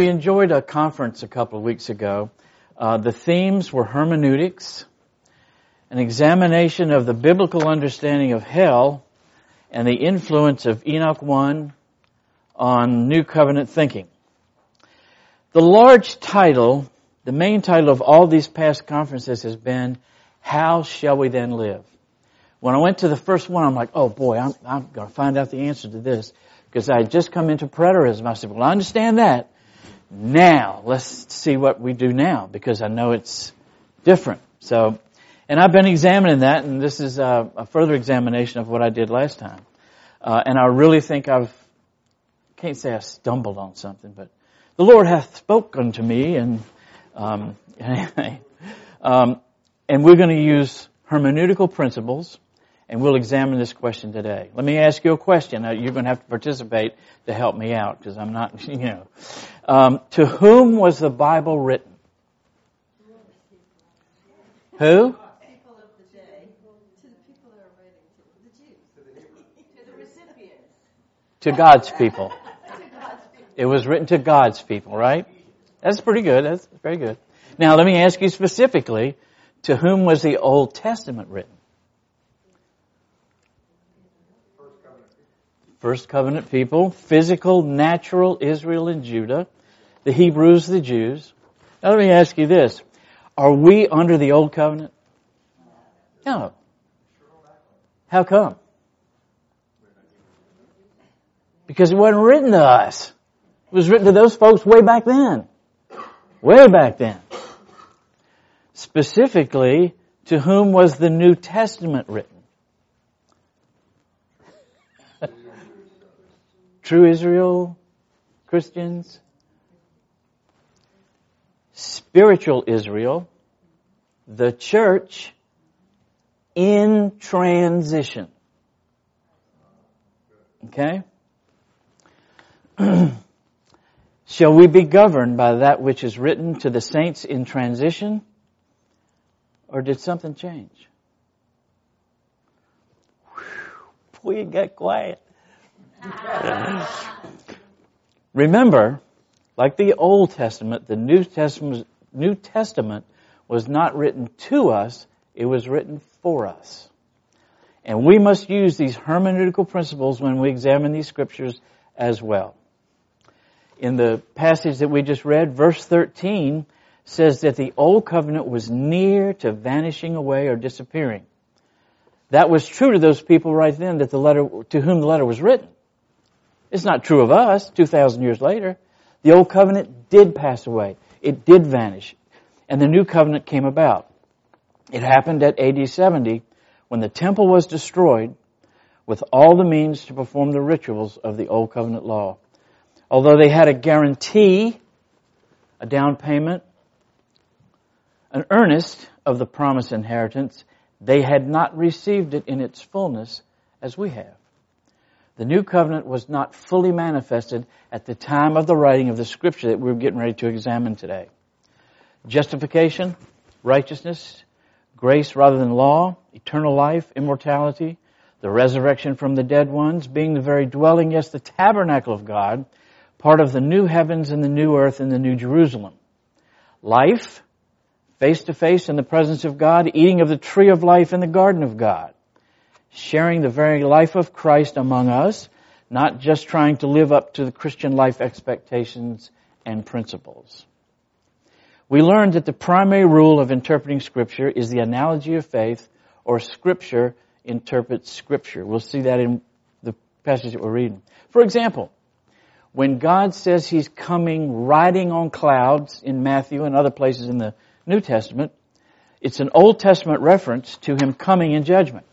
we enjoyed a conference a couple of weeks ago. Uh, the themes were hermeneutics, an examination of the biblical understanding of hell, and the influence of Enoch 1 on New Covenant thinking. The large title, the main title of all these past conferences has been, How Shall We Then Live? When I went to the first one, I'm like, oh boy, I'm, I'm going to find out the answer to this. Because I had just come into preterism. I said, well, I understand that. Now, let's see what we do now, because I know it's different. So, and I've been examining that, and this is a, a further examination of what I did last time. Uh, and I really think I've, can't say I stumbled on something, but the Lord hath spoken to me, and um, um, and we're going to use hermeneutical principles, and we'll examine this question today. Let me ask you a question. Now, you're going to have to participate to help me out because I'm not, you know. Um, to whom was the Bible written? Who? To God's people. It was written to God's people, right? That's pretty good. That's very good. Now let me ask you specifically, to whom was the Old Testament written? First covenant people, physical, natural Israel and Judah, the Hebrews, the Jews. Now let me ask you this. Are we under the old covenant? No. How come? Because it wasn't written to us. It was written to those folks way back then. Way back then. Specifically, to whom was the New Testament written? True Israel, Christians, spiritual Israel, the church in transition. Okay? Shall we be governed by that which is written to the saints in transition? Or did something change? We got quiet. Remember, like the Old Testament, the New Testament, New Testament was not written to us, it was written for us. And we must use these hermeneutical principles when we examine these scriptures as well in the passage that we just read, verse 13 says that the old covenant was near to vanishing away or disappearing. That was true to those people right then that the letter, to whom the letter was written. It's not true of us 2,000 years later. The old covenant did pass away. It did vanish. And the new covenant came about. It happened at AD 70 when the temple was destroyed with all the means to perform the rituals of the old covenant law. Although they had a guarantee, a down payment, an earnest of the promised inheritance, they had not received it in its fullness as we have. The new covenant was not fully manifested at the time of the writing of the scripture that we're getting ready to examine today. Justification, righteousness, grace rather than law, eternal life, immortality, the resurrection from the dead ones, being the very dwelling, yes, the tabernacle of God, part of the new heavens and the new earth and the new Jerusalem. Life, face to face in the presence of God, eating of the tree of life in the garden of God. Sharing the very life of Christ among us, not just trying to live up to the Christian life expectations and principles. We learned that the primary rule of interpreting scripture is the analogy of faith or scripture interprets scripture. We'll see that in the passage that we're reading. For example, when God says He's coming riding on clouds in Matthew and other places in the New Testament, it's an Old Testament reference to Him coming in judgment.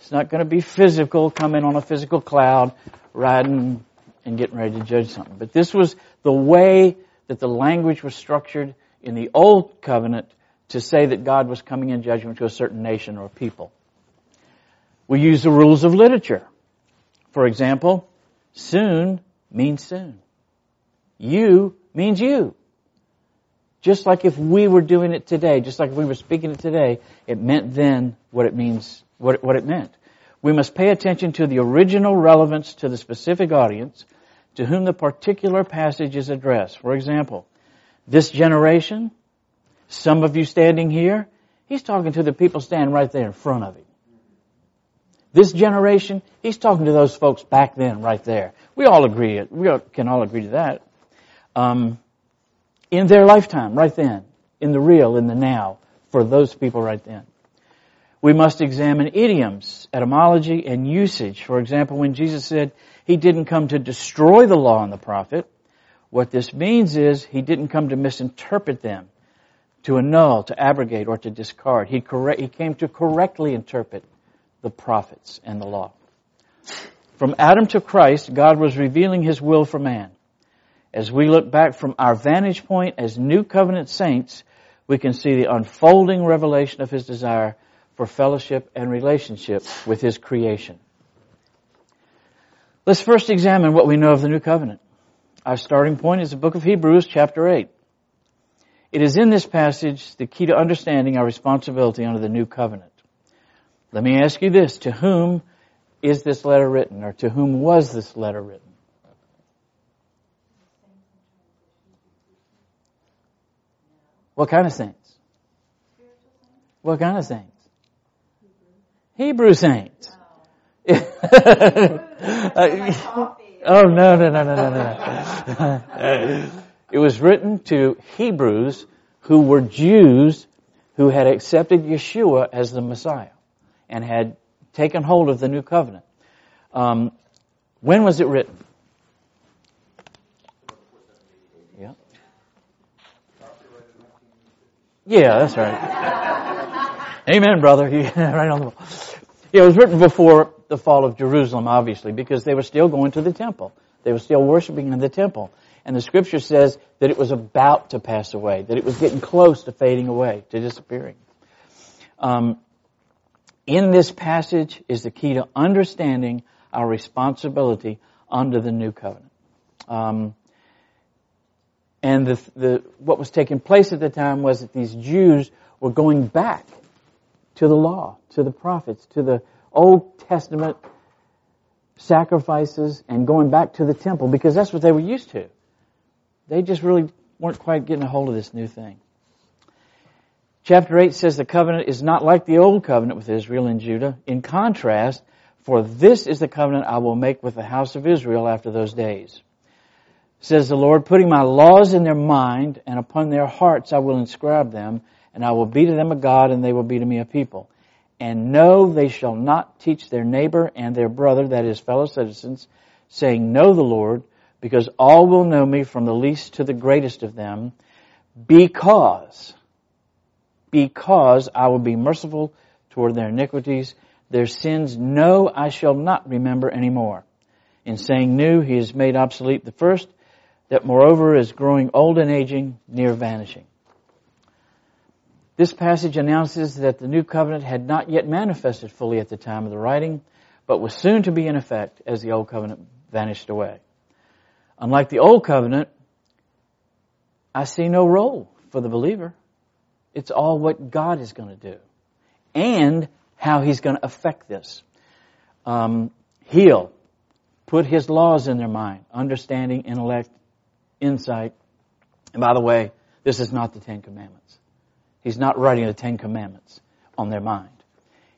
It's not going to be physical, coming on a physical cloud, riding and getting ready to judge something. But this was the way that the language was structured in the Old Covenant to say that God was coming in judgment to a certain nation or people. We use the rules of literature. For example, soon means soon. You means you. Just like if we were doing it today, just like if we were speaking it today, it meant then what it means, what it, what it meant. We must pay attention to the original relevance to the specific audience, to whom the particular passage is addressed. For example, this generation, some of you standing here, he's talking to the people standing right there in front of him. This generation, he's talking to those folks back then, right there. We all agree, we can all agree to that. Um, in their lifetime, right then, in the real, in the now, for those people right then. We must examine idioms, etymology, and usage. For example, when Jesus said he didn't come to destroy the law and the prophet, what this means is he didn't come to misinterpret them, to annul, to abrogate, or to discard. He, he came to correctly interpret the prophets and the law. From Adam to Christ, God was revealing his will for man. As we look back from our vantage point as new covenant saints, we can see the unfolding revelation of his desire for fellowship and relationship with his creation. Let's first examine what we know of the new covenant. Our starting point is the book of Hebrews chapter 8. It is in this passage the key to understanding our responsibility under the new covenant. Let me ask you this, to whom is this letter written or to whom was this letter written? What kind of saints? What kind of saints? Hebrew saints. oh no no no no no no! it was written to Hebrews who were Jews who had accepted Yeshua as the Messiah and had taken hold of the new covenant. Um, when was it written? Yeah. Yeah, that's right. Amen, brother. right on the. Yeah, it was written before the fall of Jerusalem, obviously, because they were still going to the temple. They were still worshiping in the temple. And the scripture says that it was about to pass away, that it was getting close to fading away, to disappearing. Um, in this passage is the key to understanding our responsibility under the new covenant. Um, and the, the, what was taking place at the time was that these Jews were going back to the law, to the prophets, to the Old Testament sacrifices and going back to the temple because that's what they were used to. They just really weren't quite getting a hold of this new thing. Chapter 8 says the covenant is not like the old covenant with Israel and Judah. In contrast, for this is the covenant I will make with the house of Israel after those days. Says the Lord, putting my laws in their mind and upon their hearts I will inscribe them, and I will be to them a God and they will be to me a people. And no, they shall not teach their neighbor and their brother, that is fellow citizens, saying, know the Lord, because all will know me from the least to the greatest of them, because because I will be merciful toward their iniquities. Their sins, no, I shall not remember anymore. In saying new, he has made obsolete the first, that moreover is growing old and aging, near vanishing. This passage announces that the new covenant had not yet manifested fully at the time of the writing, but was soon to be in effect as the old covenant vanished away. Unlike the old covenant, I see no role for the believer. It's all what God is going to do and how He's going to affect this. Um, heal, put His laws in their mind, understanding, intellect, insight. And by the way, this is not the Ten Commandments. He's not writing the Ten Commandments on their mind.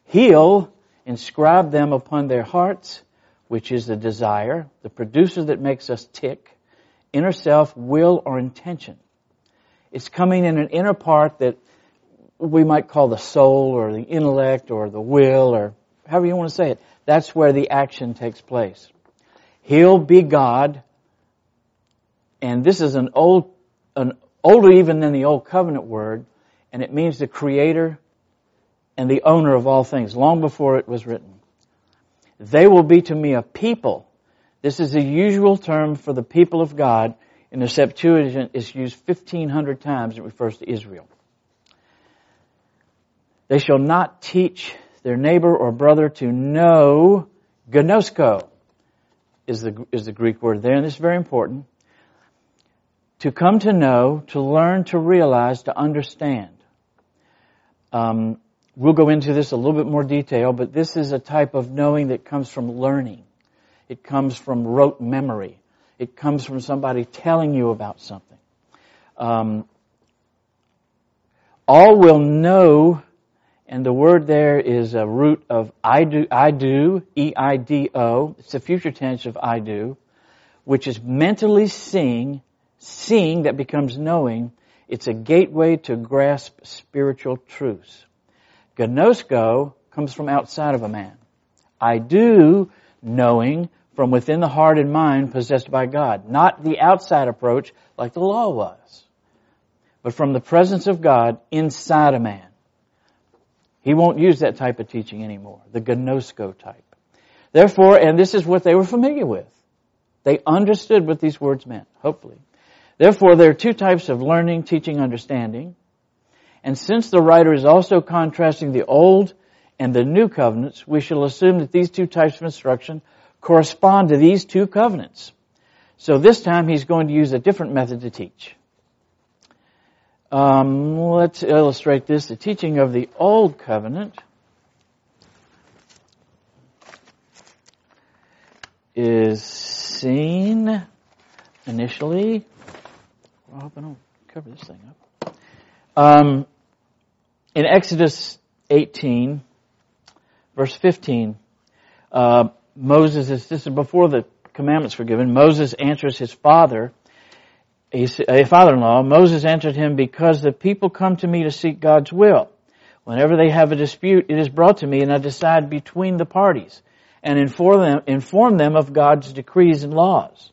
He'll inscribe them upon their hearts, which is the desire, the producer that makes us tick, inner self, will, or intention. It's coming in an inner part that we might call the soul or the intellect or the will or however you want to say it. That's where the action takes place. He'll be God, and this is an old, an older even than the old covenant word, and it means the creator and the owner of all things, long before it was written. They will be to me a people. This is the usual term for the people of God. In the Septuagint, it's used 1500 times. It refers to Israel. They shall not teach their neighbor or brother to know, gnosko is the, is the Greek word there, and is very important. To come to know, to learn, to realize, to understand. Um, we'll go into this a little bit more detail, but this is a type of knowing that comes from learning. It comes from rote memory. It comes from somebody telling you about something. Um, all will know, and the word there is a root of I do, I do, E-I-D-O. It's the future tense of I do, which is mentally seeing, seeing that becomes knowing. It's a gateway to grasp spiritual truths. Gnosko comes from outside of a man. I do knowing from within the heart and mind possessed by God. Not the outside approach like the law was, but from the presence of God inside a man. He won't use that type of teaching anymore, the gnosko type. Therefore, and this is what they were familiar with. They understood what these words meant, hopefully. Therefore, there are two types of learning, teaching, understanding. And since the writer is also contrasting the old and the new covenants, we shall assume that these two types of instruction correspond to these two covenants. So this time he's going to use a different method to teach. Um, let's illustrate this. The teaching of the old covenant is seen initially. I hope I don't cover this thing up. Um, in Exodus 18, verse 15, uh, Moses is, this is before the commandments were given, Moses answers his father, a father-in-law, Moses answered him, because the people come to me to seek God's will. Whenever they have a dispute, it is brought to me and I decide between the parties and inform them, inform them of God's decrees and laws.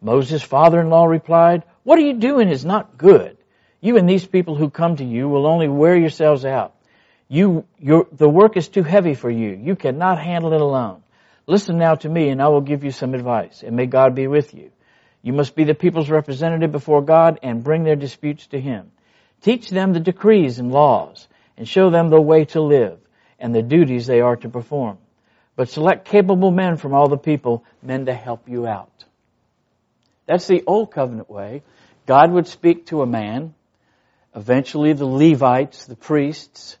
Moses' father-in-law replied, what are you doing is not good. You and these people who come to you will only wear yourselves out. You, your, the work is too heavy for you. You cannot handle it alone. Listen now to me and I will give you some advice and may God be with you. You must be the people's representative before God and bring their disputes to Him. Teach them the decrees and laws and show them the way to live and the duties they are to perform. But select capable men from all the people, men to help you out. That's the old covenant way. God would speak to a man, eventually the Levites, the priests,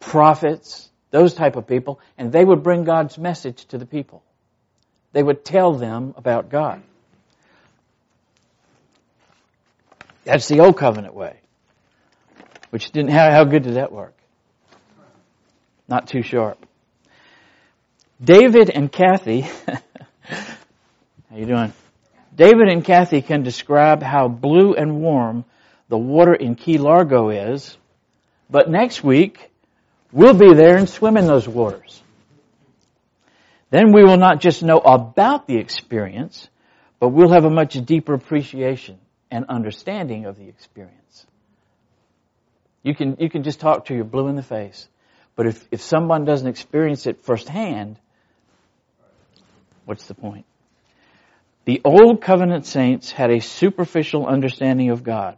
prophets, those type of people, and they would bring God's message to the people. They would tell them about God. That's the old covenant way. Which didn't how, how good did that work? Not too sharp. David and Kathy, how you doing? David and Kathy can describe how blue and warm the water in Key Largo is, but next week We'll be there and swim in those waters. Then we will not just know about the experience, but we'll have a much deeper appreciation and understanding of the experience. You can, you can just talk to your blue in the face. But if, if someone doesn't experience it firsthand, what's the point? The old covenant saints had a superficial understanding of God.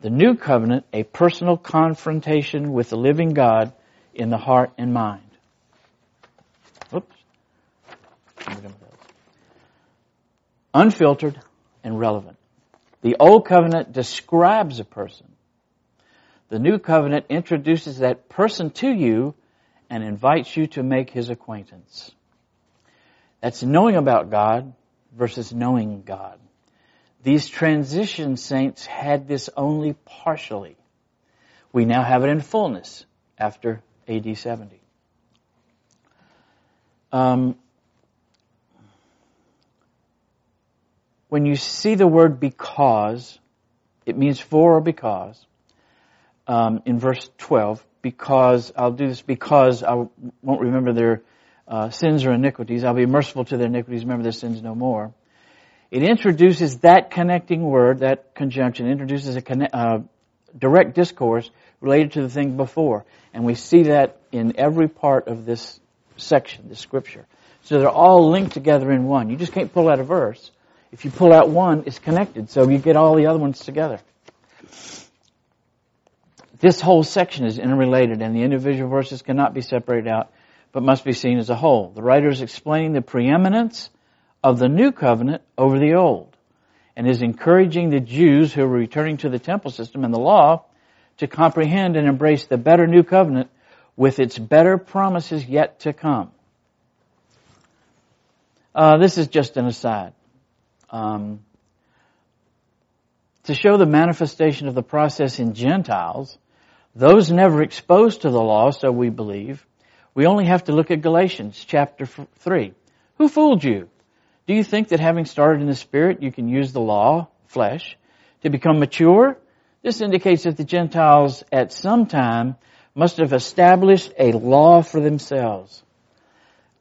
The new covenant, a personal confrontation with the living God, in the heart and mind. Oops. Unfiltered and relevant. The Old Covenant describes a person. The New Covenant introduces that person to you and invites you to make his acquaintance. That's knowing about God versus knowing God. These transition saints had this only partially. We now have it in fullness after AD 70. Um, when you see the word because, it means for or because. Um, in verse 12, because I'll do this because I won't remember their uh, sins or iniquities. I'll be merciful to their iniquities, remember their sins no more. It introduces that connecting word, that conjunction, introduces a uh, direct discourse related to the thing before. And we see that in every part of this section, this scripture. So they're all linked together in one. You just can't pull out a verse. If you pull out one, it's connected. So you get all the other ones together. This whole section is interrelated and the individual verses cannot be separated out, but must be seen as a whole. The writer is explaining the preeminence of the new covenant over the old and is encouraging the Jews who are returning to the temple system and the law to comprehend and embrace the better new covenant with its better promises yet to come. Uh, this is just an aside. Um, to show the manifestation of the process in Gentiles, those never exposed to the law, so we believe, we only have to look at Galatians chapter 3. Who fooled you? Do you think that having started in the Spirit, you can use the law, flesh, to become mature? This indicates that the Gentiles at some time must have established a law for themselves,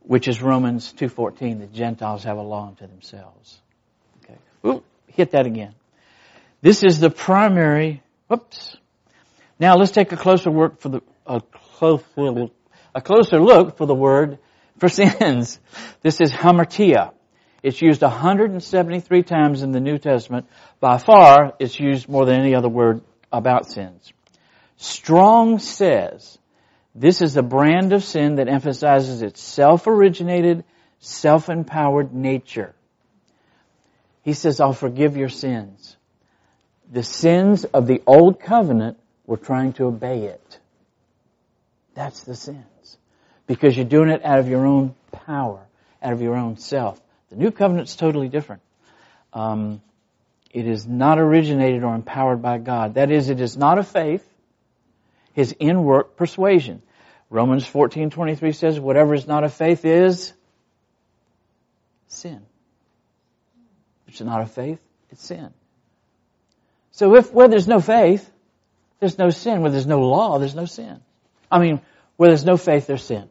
which is Romans 2.14. The Gentiles have a law unto themselves. Okay. Ooh, hit that again. This is the primary, whoops. Now let's take a closer look for the, a closer, a closer look for the word for sins. This is hamartia. It's used 173 times in the New Testament. By far, it's used more than any other word about sins. Strong says, this is a brand of sin that emphasizes its self-originated, self-empowered nature. He says, I'll forgive your sins the sins of the old covenant were trying to obey it. That's the sins. Because you're doing it out of your own power, out of your own self. The new covenant's totally different. Um, it is not originated or empowered by God. That is, it is not a faith, his in-work persuasion. Romans 14:23 says, whatever is not a faith is sin. If it's not a faith, it's sin. So if, where there's no faith, there's no sin. Where there's no law, there's no sin. I mean, where there's no faith, there's sin.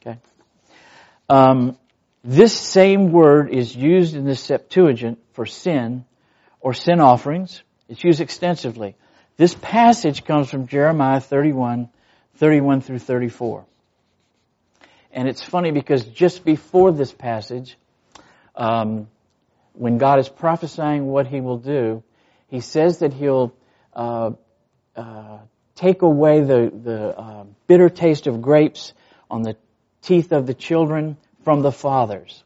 Okay? Um, this same word is used in the Septuagint for sin or sin offerings. It's used extensively. This passage comes from Jeremiah 31, 31 through 34. And it's funny because just before this passage, um, when God is prophesying what He will do, he says that he'll uh, uh, take away the, the uh, bitter taste of grapes on the teeth of the children from the fathers.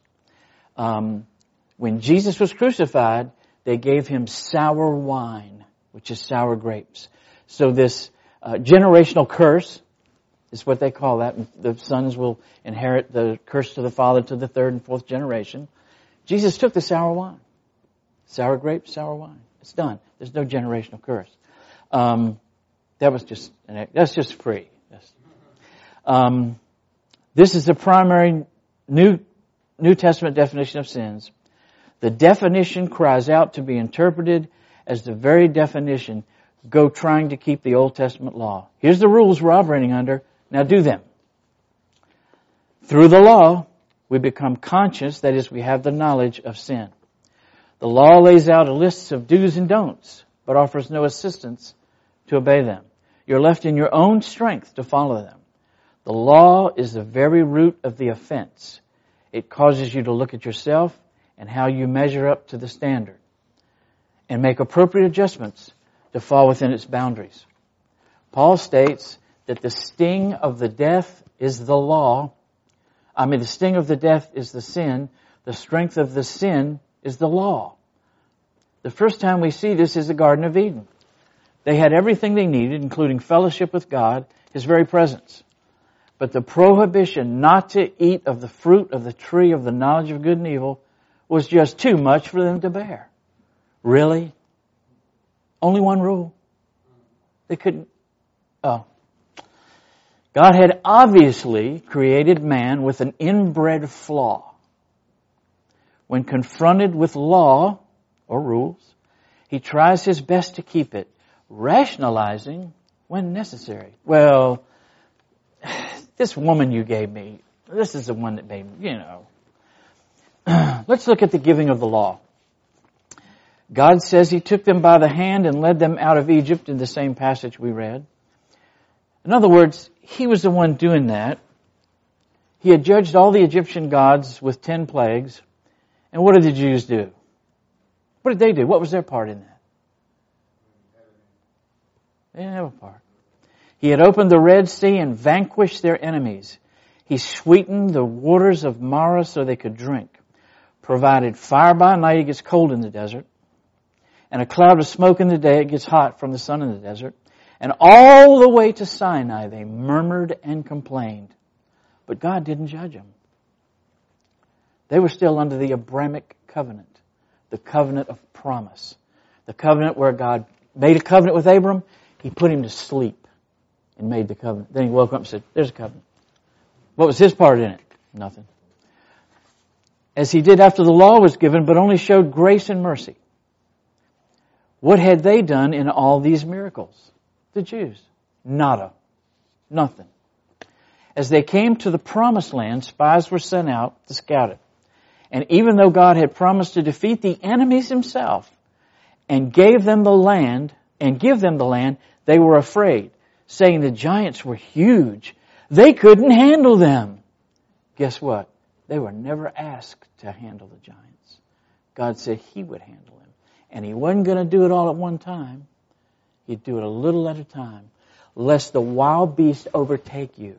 Um, when Jesus was crucified, they gave him sour wine, which is sour grapes. So this uh, generational curse is what they call that. The sons will inherit the curse to the father to the third and fourth generation. Jesus took the sour wine. Sour grapes, sour wine. It's done. There's no generational curse. Um, that was just that's just free. Um, this is the primary new New Testament definition of sins. The definition cries out to be interpreted as the very definition. Go trying to keep the Old Testament law. Here's the rules we're operating under. Now do them. Through the law, we become conscious, that is, we have the knowledge of sin. The law lays out a list of do's and don'ts, but offers no assistance to obey them. You're left in your own strength to follow them. The law is the very root of the offense. It causes you to look at yourself and how you measure up to the standard and make appropriate adjustments to fall within its boundaries. Paul states that the sting of the death is the law. I mean, the sting of the death is the sin. The strength of the sin is the law. The first time we see this is the Garden of Eden. They had everything they needed, including fellowship with God, His very presence. But the prohibition not to eat of the fruit of the tree of the knowledge of good and evil was just too much for them to bear. Really? Only one rule. They couldn't, oh. God had obviously created man with an inbred flaw when confronted with law or rules, he tries his best to keep it, rationalizing when necessary. Well, this woman you gave me, this is the one that made me, you know. Let's look at the giving of the law. God says he took them by the hand and led them out of Egypt in the same passage we read. In other words, he was the one doing that. He had judged all the Egyptian gods with ten plagues. And what did the Jews do? What did they do? What was their part in that? They didn't have a part. He had opened the Red Sea and vanquished their enemies. He sweetened the waters of Marah so they could drink. Provided fire by night, it gets cold in the desert. And a cloud of smoke in the day, it gets hot from the sun in the desert. And all the way to Sinai, they murmured and complained. But God didn't judge them. They were still under the Abrahamic covenant. the covenant of promise. The covenant where God made a covenant with Abram, he put him to sleep and made the covenant. Then he woke up and said, There's a covenant. What was his part in it? Nothing. As he did after the law was given, but only showed grace and mercy. What had they done in all these miracles? The Jews. Nada. Nothing. As they came to the promised land, spies were sent out to scout it. And even though God had promised to defeat the enemies himself and gave them the land, and give them the land, they were afraid, saying the giants were huge. They couldn't handle them. Guess what? They were never asked to handle the giants. God said He would handle them. And He wasn't going to do it all at one time. He'd do it a little at a time. Lest the wild beast overtake you.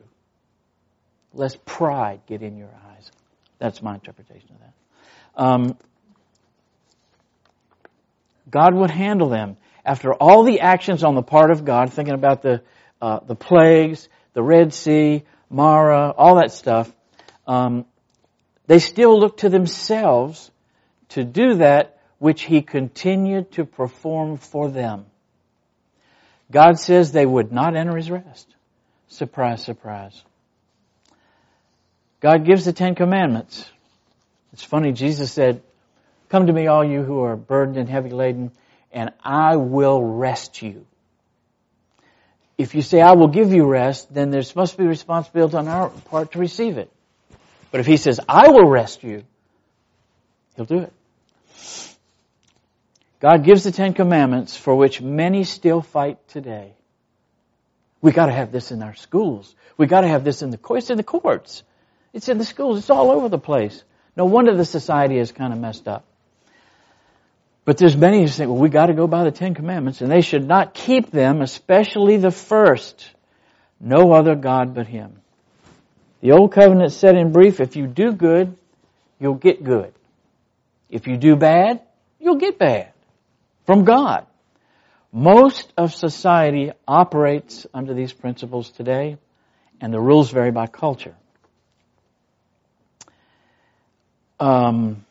Lest pride get in your eyes. That's my interpretation of that. Um, God would handle them after all the actions on the part of God, thinking about the uh, the plagues, the Red Sea, Mara, all that stuff. Um, they still look to themselves to do that which He continued to perform for them. God says they would not enter His rest. Surprise, surprise. God gives the Ten Commandments. It's funny, Jesus said, Come to me, all you who are burdened and heavy laden, and I will rest you. If you say, I will give you rest, then there must be responsibility on our part to receive it. But if he says, I will rest you, he'll do it. God gives the Ten Commandments for which many still fight today. We gotta have this in our schools. We gotta have this in the courts, in the courts. It's in the schools. It's all over the place. No wonder the society is kind of messed up. But there's many who say, well, we gotta go by the Ten Commandments, and they should not keep them, especially the first. No other God but Him. The Old Covenant said in brief, if you do good, you'll get good. If you do bad, you'll get bad. From God. Most of society operates under these principles today, and the rules vary by culture. Um,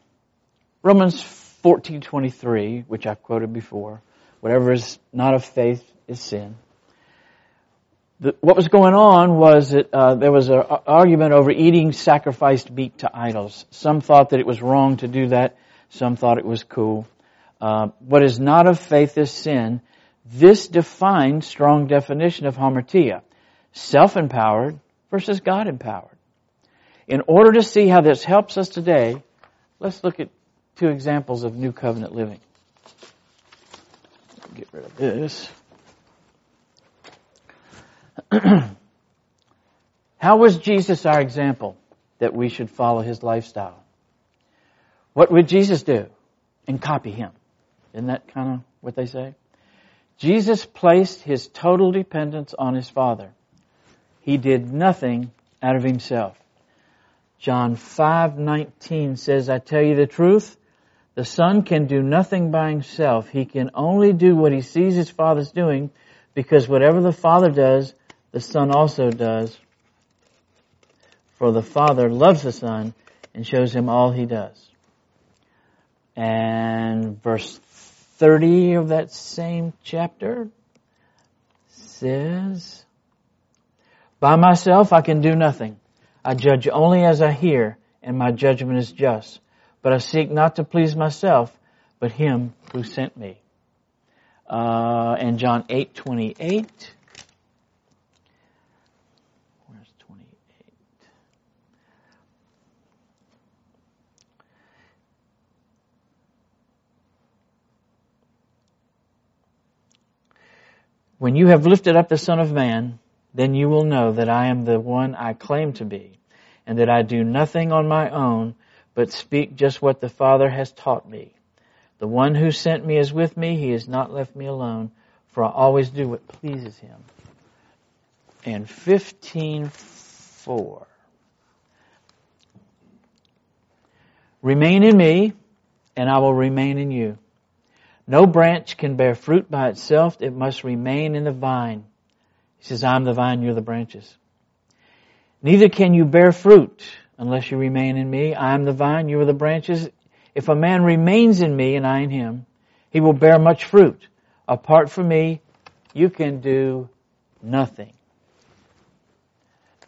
Romans 14:23, which I've quoted before, whatever is not of faith is sin. The, what was going on was that uh, there was an argument over eating sacrificed meat to idols. Some thought that it was wrong to do that. Some thought it was cool. Uh, what is not of faith is sin. This defines strong definition of hamartia: self-empowered versus God-empowered. In order to see how this helps us today, let's look at two examples of new covenant living. Get rid of this. How was Jesus our example that we should follow his lifestyle? What would Jesus do? And copy him. Isn't that kind of what they say? Jesus placed his total dependence on his Father. He did nothing out of himself. John 5:19 says, "I tell you the truth, the Son can do nothing by himself. He can only do what he sees his Father's doing, because whatever the Father does, the Son also does. For the Father loves the Son and shows him all he does." And verse 30 of that same chapter says, By myself I can do nothing. I judge only as I hear, and my judgment is just. But I seek not to please myself, but him who sent me. Uh, and John 8, 28. Where's 28? When you have lifted up the Son of Man, then you will know that I am the one I claim to be, and that I do nothing on my own, but speak just what the Father has taught me. The one who sent me is with me. He has not left me alone, for I always do what pleases him. And 15.4. Remain in me, and I will remain in you. No branch can bear fruit by itself. It must remain in the vine. He says, I'm the vine, you're the branches. Neither can you bear fruit unless you remain in me. I am the vine, you are the branches. If a man remains in me and I in him, he will bear much fruit. Apart from me, you can do nothing.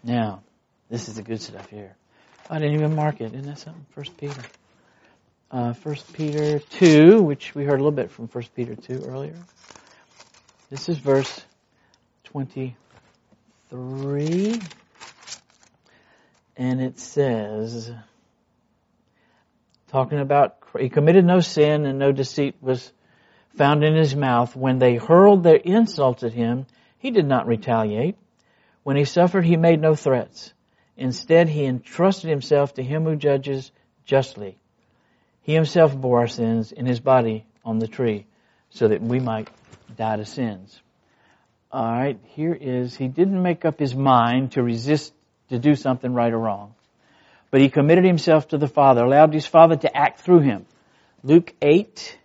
Now, this is the good stuff here. I didn't even mark it. Isn't that something? First Peter. Uh, First Peter 2, which we heard a little bit from First Peter 2 earlier. This is verse 23. And it says, talking about, he committed no sin and no deceit was found in his mouth. When they hurled their insults at him, he did not retaliate. When he suffered, he made no threats. Instead, he entrusted himself to him who judges justly. He himself bore our sins in his body on the tree so that we might die to sins. Alright, here is, he didn't make up his mind to resist, to do something right or wrong. But he committed himself to the Father, allowed his Father to act through him. Luke 8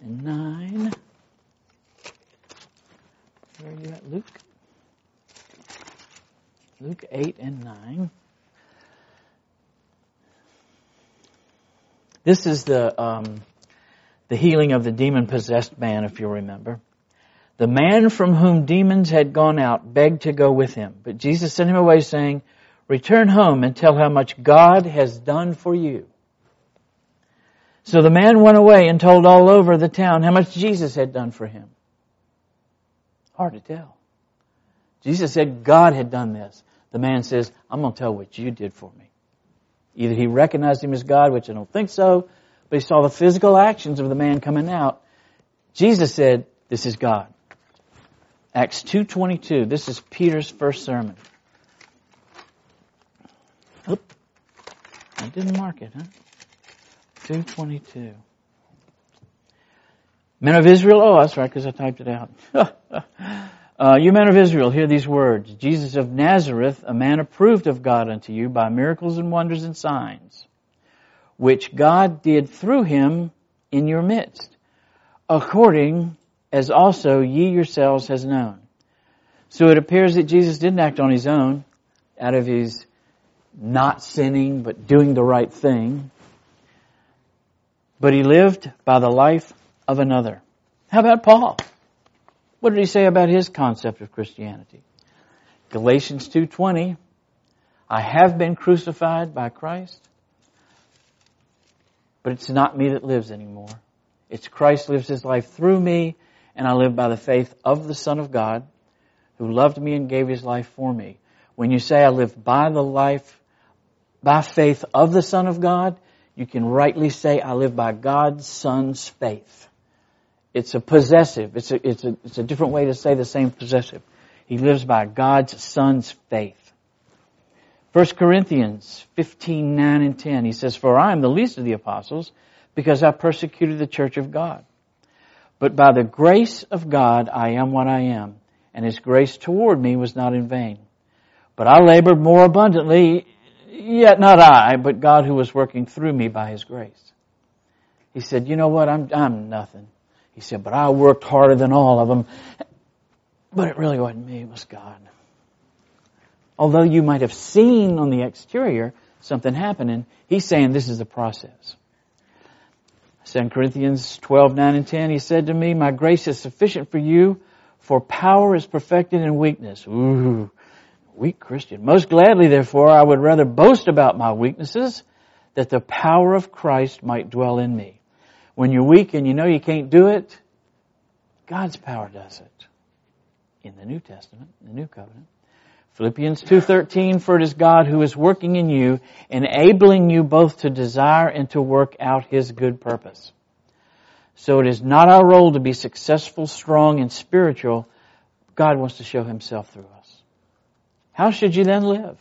and 9. Where are you at, Luke? Luke 8 and 9. This is the, um, the healing of the demon possessed man, if you remember. The man from whom demons had gone out begged to go with him, but Jesus sent him away saying, return home and tell how much God has done for you. So the man went away and told all over the town how much Jesus had done for him. Hard to tell. Jesus said God had done this. The man says, I'm going to tell what you did for me. Either he recognized him as God, which I don't think so, but he saw the physical actions of the man coming out. Jesus said, this is God. Acts 2.22. This is Peter's first sermon. Oop. I didn't mark it, huh? 2.22. Men of Israel, oh, that's right, because I typed it out. Uh, you men of Israel, hear these words. Jesus of Nazareth, a man approved of God unto you by miracles and wonders and signs, which God did through him in your midst, according as also ye yourselves has known. So it appears that Jesus didn't act on his own, out of his not sinning, but doing the right thing. But he lived by the life of another. How about Paul? What did he say about his concept of Christianity? Galatians 2:20 I have been crucified by Christ but it's not me that lives anymore. It's Christ lives his life through me and I live by the faith of the Son of God who loved me and gave his life for me. When you say I live by the life by faith of the Son of God, you can rightly say I live by God's Son's faith. It's a possessive. It's a, it's a, it's a different way to say the same possessive. He lives by God's Son's faith. 1 Corinthians 15, 9 and 10, he says, For I am the least of the apostles because I persecuted the church of God. But by the grace of God I am what I am, and his grace toward me was not in vain. But I labored more abundantly, yet not I, but God who was working through me by his grace. He said, you know what, I'm, I'm nothing. He said, but I worked harder than all of them. But it really wasn't me, it was God. Although you might have seen on the exterior something happening, he's saying this is the process. 2 Corinthians 12, 9 and 10, he said to me, my grace is sufficient for you, for power is perfected in weakness. Ooh, weak Christian. Most gladly, therefore, I would rather boast about my weaknesses, that the power of Christ might dwell in me. When you're weak and you know you can't do it, God's power does it. In the New Testament, the New Covenant. Philippians 2.13, for it is God who is working in you, enabling you both to desire and to work out His good purpose. So it is not our role to be successful, strong, and spiritual. God wants to show Himself through us. How should you then live?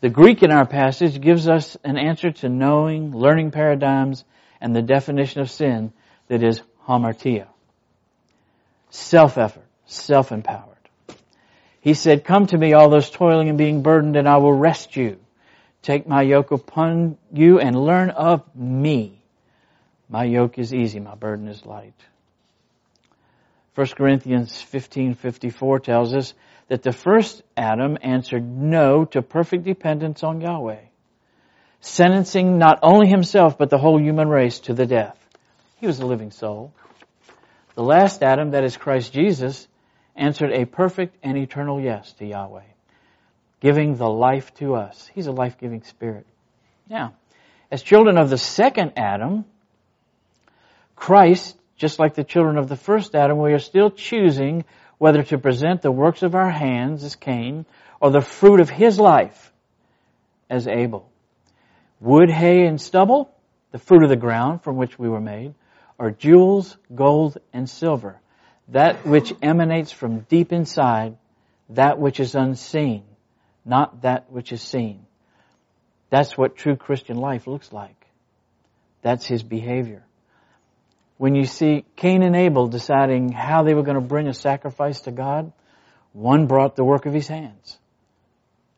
The Greek in our passage gives us an answer to knowing, learning paradigms, and the definition of sin that is hamartia. Self-effort, self-empowered. He said, come to me all those toiling and being burdened and I will rest you. Take my yoke upon you and learn of me. My yoke is easy, my burden is light. 1 Corinthians 15:54 tells us that the first Adam answered no to perfect dependence on Yahweh. sentencing not only himself but the whole human race to the death. He was a living soul. The last Adam, that is Christ Jesus, answered a perfect and eternal yes to Yahweh, giving the life to us. He's a life-giving spirit. Now, as children of the second Adam, Christ, just like the children of the first Adam, we are still choosing whether to present the works of our hands as Cain or the fruit of his life as Abel. Wood, hay, and stubble, the fruit of the ground from which we were made, are jewels, gold, and silver, that which emanates from deep inside, that which is unseen, not that which is seen. That's what true Christian life looks like. That's his behavior. When you see Cain and Abel deciding how they were going to bring a sacrifice to God, one brought the work of his hands.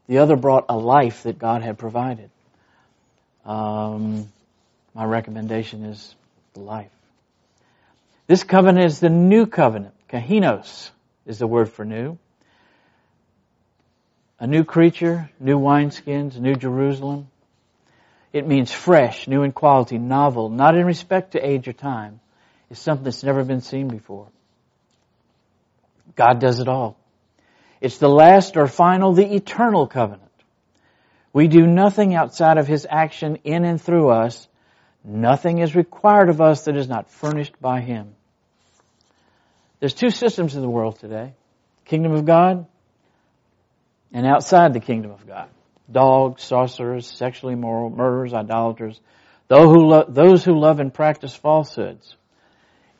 The other brought a life that God had provided. Um, my recommendation is the life. This covenant is the new covenant. Kainos is the word for new. A new creature, new wineskins, new Jerusalem. It means fresh, new in quality, novel, not in respect to age or time. It's something that's never been seen before. God does it all. It's the last or final, the eternal covenant. We do nothing outside of His action in and through us. Nothing is required of us that is not furnished by Him. There's two systems in the world today. Kingdom of God and outside the kingdom of God. Dogs, sorcerers, sexually immoral, murderers, idolaters, those who, lo- those who love and practice falsehoods.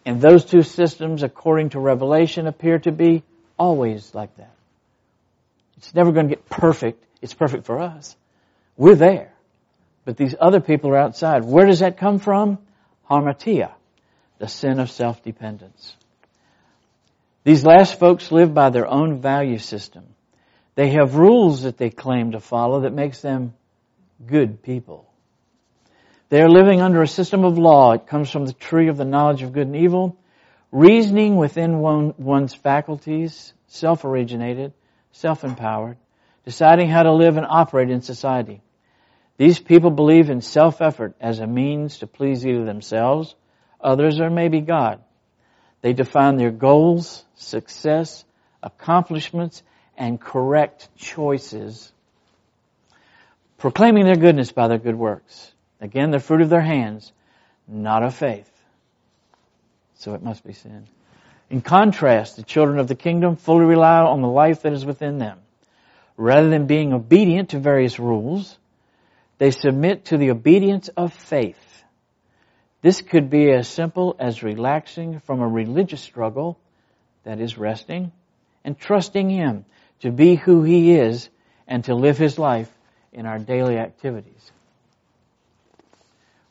And those two systems, according to Revelation, appear to be always like that. It's never going to get perfect. It's perfect for us. We're there. But these other people are outside. Where does that come from? Hamartia, the sin of self-dependence. These last folks live by their own value system. They have rules that they claim to follow that makes them good people. They are living under a system of law. It comes from the tree of the knowledge of good and evil, reasoning within one, one's faculties, self-originated, self-empowered, deciding how to live and operate in society. These people believe in self-effort as a means to please either themselves, others, or maybe God. They define their goals, success, accomplishments, and correct choices, proclaiming their goodness by their good works. Again, the fruit of their hands, not of faith. So it must be sin. In contrast, the children of the kingdom fully rely on the life that is within them. Rather than being obedient to various rules, they submit to the obedience of faith. This could be as simple as relaxing from a religious struggle, that is resting, and trusting Him to be who He is and to live His life in our daily activities.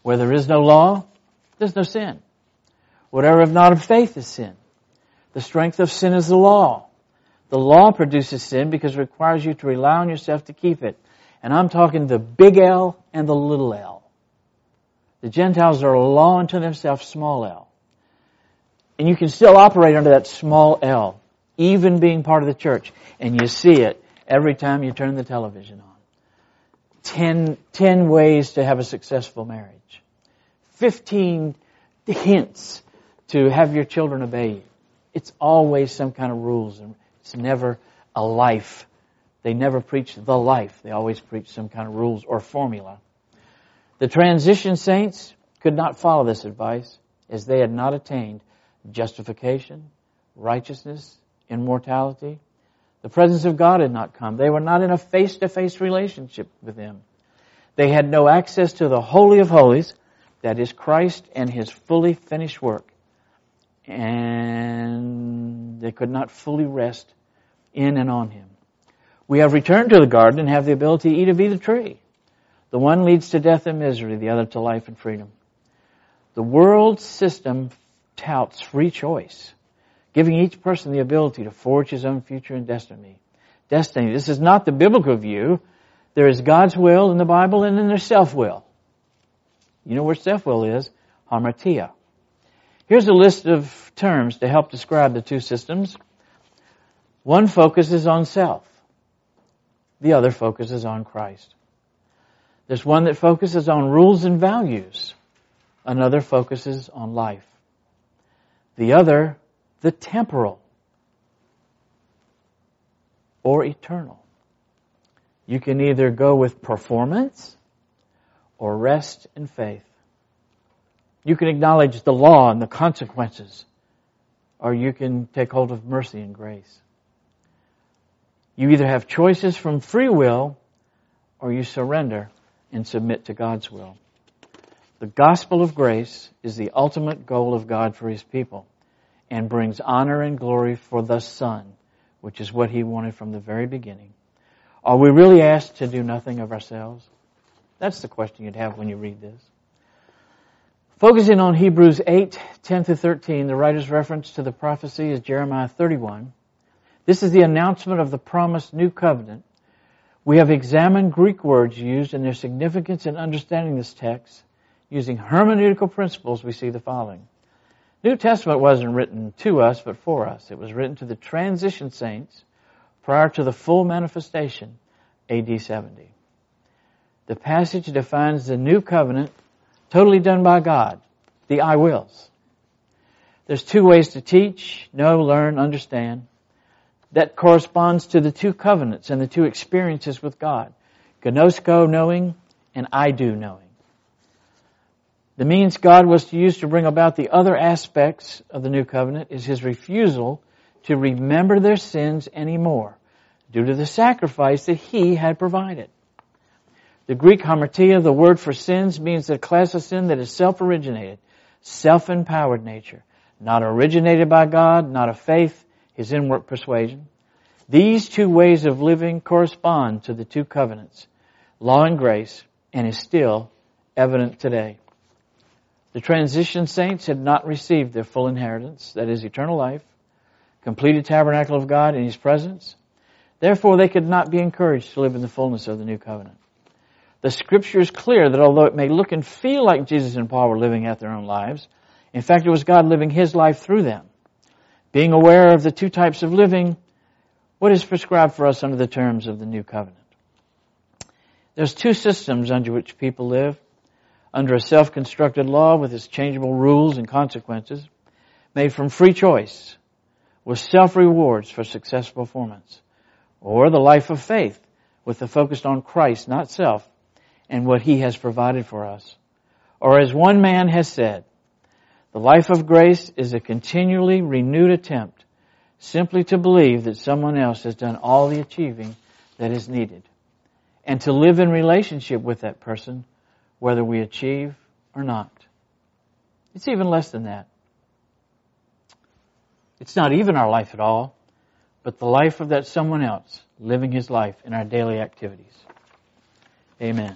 Where there is no law, there's no sin. Whatever if not of faith is sin. The strength of sin is the law. The law produces sin because it requires you to rely on yourself to keep it. And I'm talking the big L and the little l. The Gentiles are a law unto themselves, small l. And you can still operate under that small l, even being part of the church. And you see it every time you turn the television on. Ten, ten ways to have a successful marriage. Fifteen hints to have your children obey you it's always some kind of rules and it's never a life. They never preach the life. They always preach some kind of rules or formula. The transition saints could not follow this advice as they had not attained justification, righteousness, immortality. The presence of God had not come. They were not in a face-to-face relationship with Him. They had no access to the Holy of Holies, that is Christ and His fully finished work and they could not fully rest in and on him. We have returned to the garden and have the ability to eat of either tree. The one leads to death and misery, the other to life and freedom. The world system touts free choice, giving each person the ability to forge his own future and destiny. Destiny. This is not the biblical view. There is God's will in the Bible and then there's self-will. You know where self-will is? Hamartia. Here's a list of terms to help describe the two systems. One focuses on self. The other focuses on Christ. There's one that focuses on rules and values. Another focuses on life. The other, the temporal or eternal. You can either go with performance or rest in faith. You can acknowledge the law and the consequences, or you can take hold of mercy and grace. You either have choices from free will or you surrender and submit to God's will. The gospel of grace is the ultimate goal of God for His people and brings honor and glory for the Son, which is what He wanted from the very beginning. Are we really asked to do nothing of ourselves? That's the question you'd have when you read this. Focusing on Hebrews 8, 10 through 13, the writer's reference to the prophecy is Jeremiah 31. This is the announcement of the promised new covenant. We have examined Greek words used and their significance in understanding this text. Using hermeneutical principles, we see the following. New Testament wasn't written to us, but for us. It was written to the transition saints prior to the full manifestation, AD 70. The passage defines the new covenant totally done by God, the I wills. There's two ways to teach, know, learn, understand. That corresponds to the two covenants and the two experiences with God. Gnosko, knowing, and eido, knowing. The means God was to use to bring about the other aspects of the new covenant is his refusal to remember their sins anymore due to the sacrifice that he had provided. The Greek hamartia, the word for sins, means a class of sin that is self-originated, self-empowered nature, not originated by God, not of faith, his inward persuasion. These two ways of living correspond to the two covenants, law and grace, and is still evident today. The transition saints had not received their full inheritance, that is eternal life, completed tabernacle of God in His presence. Therefore, they could not be encouraged to live in the fullness of the new covenant. The scripture is clear that although it may look and feel like Jesus and Paul were living out their own lives, in fact it was God living His life through them. Being aware of the two types of living, what is prescribed for us under the terms of the new covenant? There's two systems under which people live. Under a self-constructed law with its changeable rules and consequences, made from free choice, with self-rewards for successful performance. Or the life of faith, with the focus on Christ, not self, and what He has provided for us. Or as one man has said, the life of grace is a continually renewed attempt simply to believe that someone else has done all the achieving that is needed and to live in relationship with that person whether we achieve or not. It's even less than that. It's not even our life at all, but the life of that someone else living his life in our daily activities. Amen.